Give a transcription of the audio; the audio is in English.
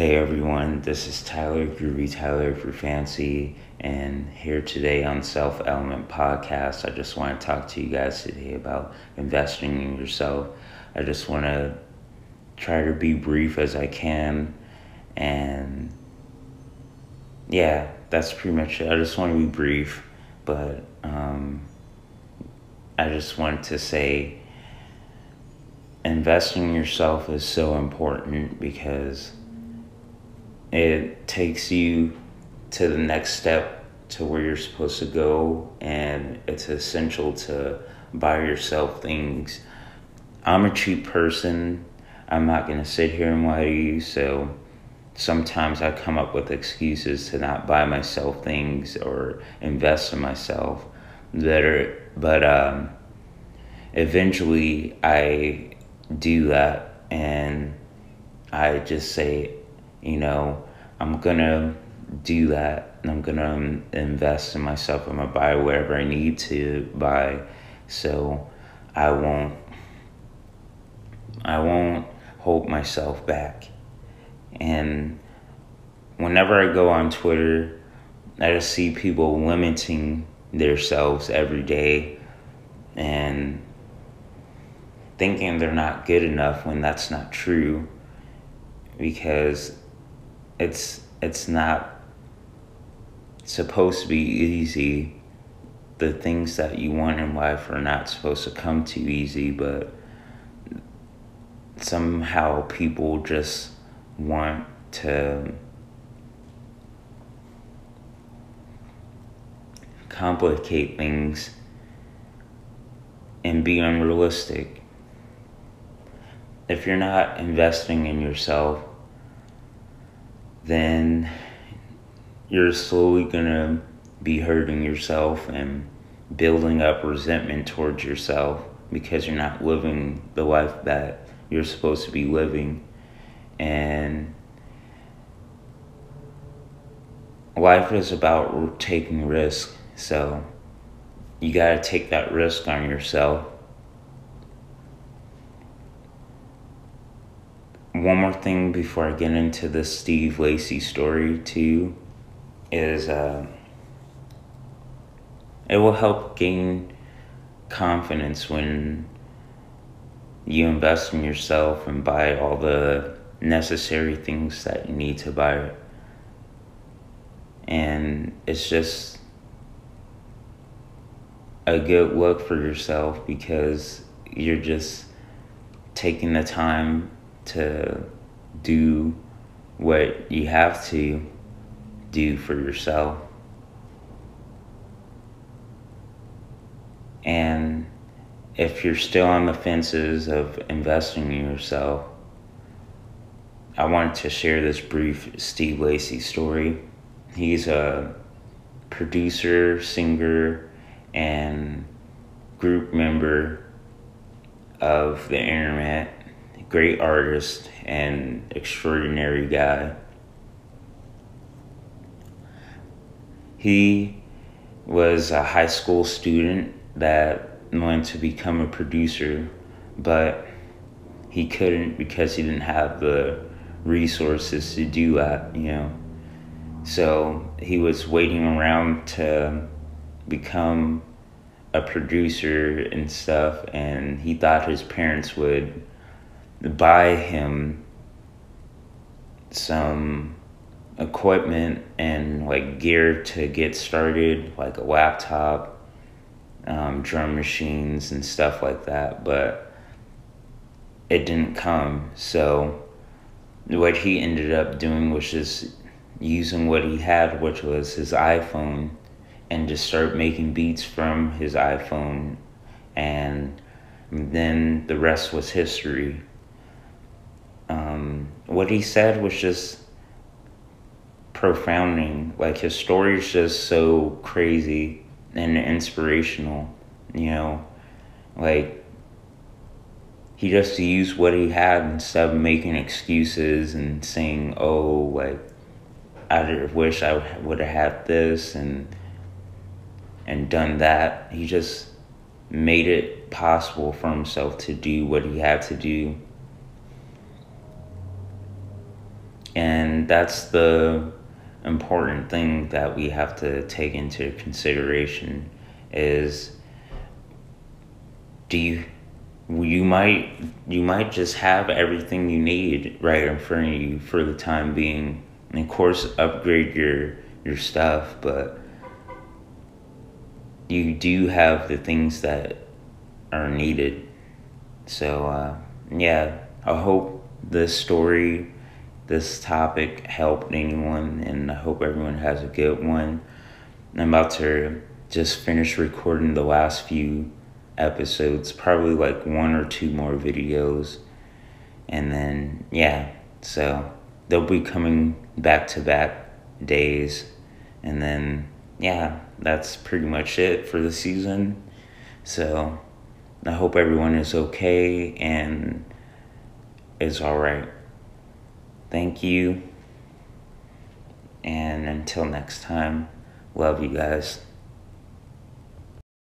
Hey everyone, this is Tyler, Groovy Tyler for Fancy, and here today on Self Element Podcast. I just want to talk to you guys today about investing in yourself. I just want to try to be brief as I can, and yeah, that's pretty much it. I just want to be brief, but um, I just want to say investing in yourself is so important because it takes you to the next step to where you're supposed to go and it's essential to buy yourself things. I'm a cheap person. I'm not going to sit here and lie to you so sometimes i come up with excuses to not buy myself things or invest in myself that are but um, eventually i do that and i just say you know, I'm gonna do that and I'm gonna um, invest in myself. I'm gonna buy whatever I need to buy so I won't I won't hold myself back. And whenever I go on Twitter, I just see people limiting themselves every day and thinking they're not good enough when that's not true because it's it's not supposed to be easy. The things that you want in life are not supposed to come too easy, but somehow people just want to complicate things and be unrealistic. If you're not investing in yourself, then you're slowly gonna be hurting yourself and building up resentment towards yourself because you're not living the life that you're supposed to be living. And life is about taking risks. So you got to take that risk on yourself one more thing before I get into the Steve Lacy story too is uh, it will help gain confidence when you invest in yourself and buy all the necessary things that you need to buy. And it's just a good look for yourself because you're just taking the time to do what you have to do for yourself. And if you're still on the fences of investing in yourself, I wanted to share this brief Steve Lacy story. He's a producer, singer, and group member of the internet great artist and extraordinary guy. He was a high school student that wanted to become a producer, but he couldn't because he didn't have the resources to do that, you know. So he was waiting around to become a producer and stuff, and he thought his parents would buy him some equipment and like gear to get started, like a laptop, um, drum machines, and stuff like that. But it didn't come. So what he ended up doing was just using what he had, which was his iPhone, and just start making beats from his iPhone. And then the rest was history um, what he said was just profounding. Like his story is just so crazy and inspirational, you know, like he just used what he had instead of making excuses and saying, "Oh, like I wish I would have had this and and done that." He just made it possible for himself to do what he had to do and that's the important thing that we have to take into consideration is do you you might you might just have everything you need right in front of you for the time being. And of course upgrade your your stuff but you do have the things that are needed. So uh, yeah i hope this story this topic helped anyone and i hope everyone has a good one i'm about to just finish recording the last few episodes, probably like one or two more videos. And then, yeah, so they'll be coming back to back days. And then, yeah, that's pretty much it for the season. So I hope everyone is okay and is all right. Thank you. And until next time, love you guys.